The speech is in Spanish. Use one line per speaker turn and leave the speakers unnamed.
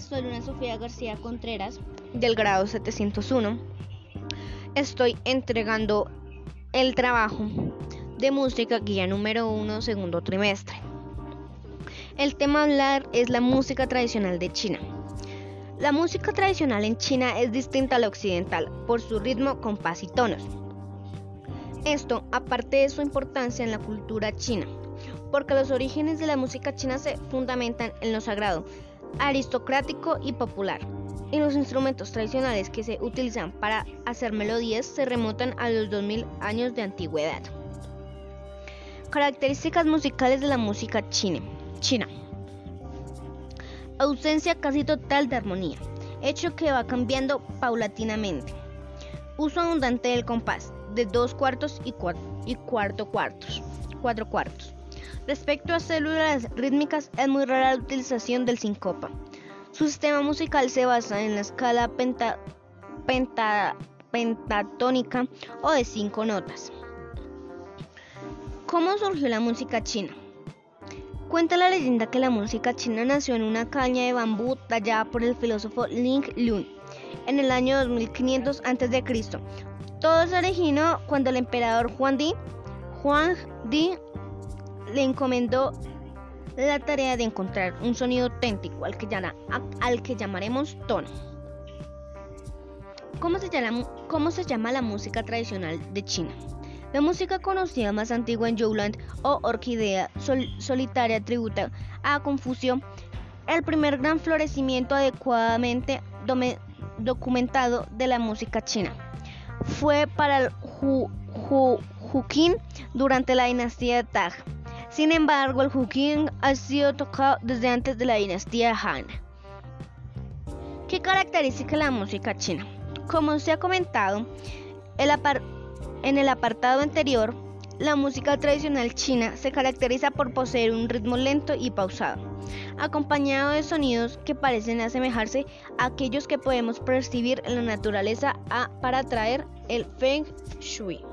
soy Luna Sofía García Contreras del grado 701. Estoy entregando el trabajo de música guía número 1 segundo trimestre. El tema a hablar es la música tradicional de China. La música tradicional en China es distinta a la occidental por su ritmo, compás y tonos. Esto, aparte de su importancia en la cultura china, porque los orígenes de la música china se fundamentan en lo sagrado, aristocrático y popular. Y los instrumentos tradicionales que se utilizan para hacer melodías se remontan a los 2000 años de antigüedad. Características musicales de la música china. China. Ausencia casi total de armonía, hecho que va cambiando paulatinamente. Uso abundante del compás, de dos cuartos y, y cuarto cuartos, cuatro cuartos. Respecto a células rítmicas, es muy rara la utilización del sincopa. Su sistema musical se basa en la escala pentatónica o de cinco notas. ¿Cómo surgió la música china? Cuenta la leyenda que la música china nació en una caña de bambú tallada por el filósofo Ling Lun en el año 2500 a.C. Todo se originó cuando el emperador Juan Di, Juan Di le encomendó la tarea de encontrar un sonido auténtico al que, llamaremos tono. ¿Cómo se, llama, ¿Cómo se llama la música tradicional de China? La música conocida más antigua en Youland o orquídea solitaria tributa a Confucio el primer gran florecimiento adecuadamente documentado de la música china. Fue para el Huqin durante la dinastía de Tang. Sin embargo, el Huqin ha sido tocado desde antes de la dinastía Han. ¿Qué caracteriza la música china? Como se ha comentado, en el apartado anterior, la música tradicional china se caracteriza por poseer un ritmo lento y pausado, acompañado de sonidos que parecen asemejarse a aquellos que podemos percibir en la naturaleza para atraer el feng shui.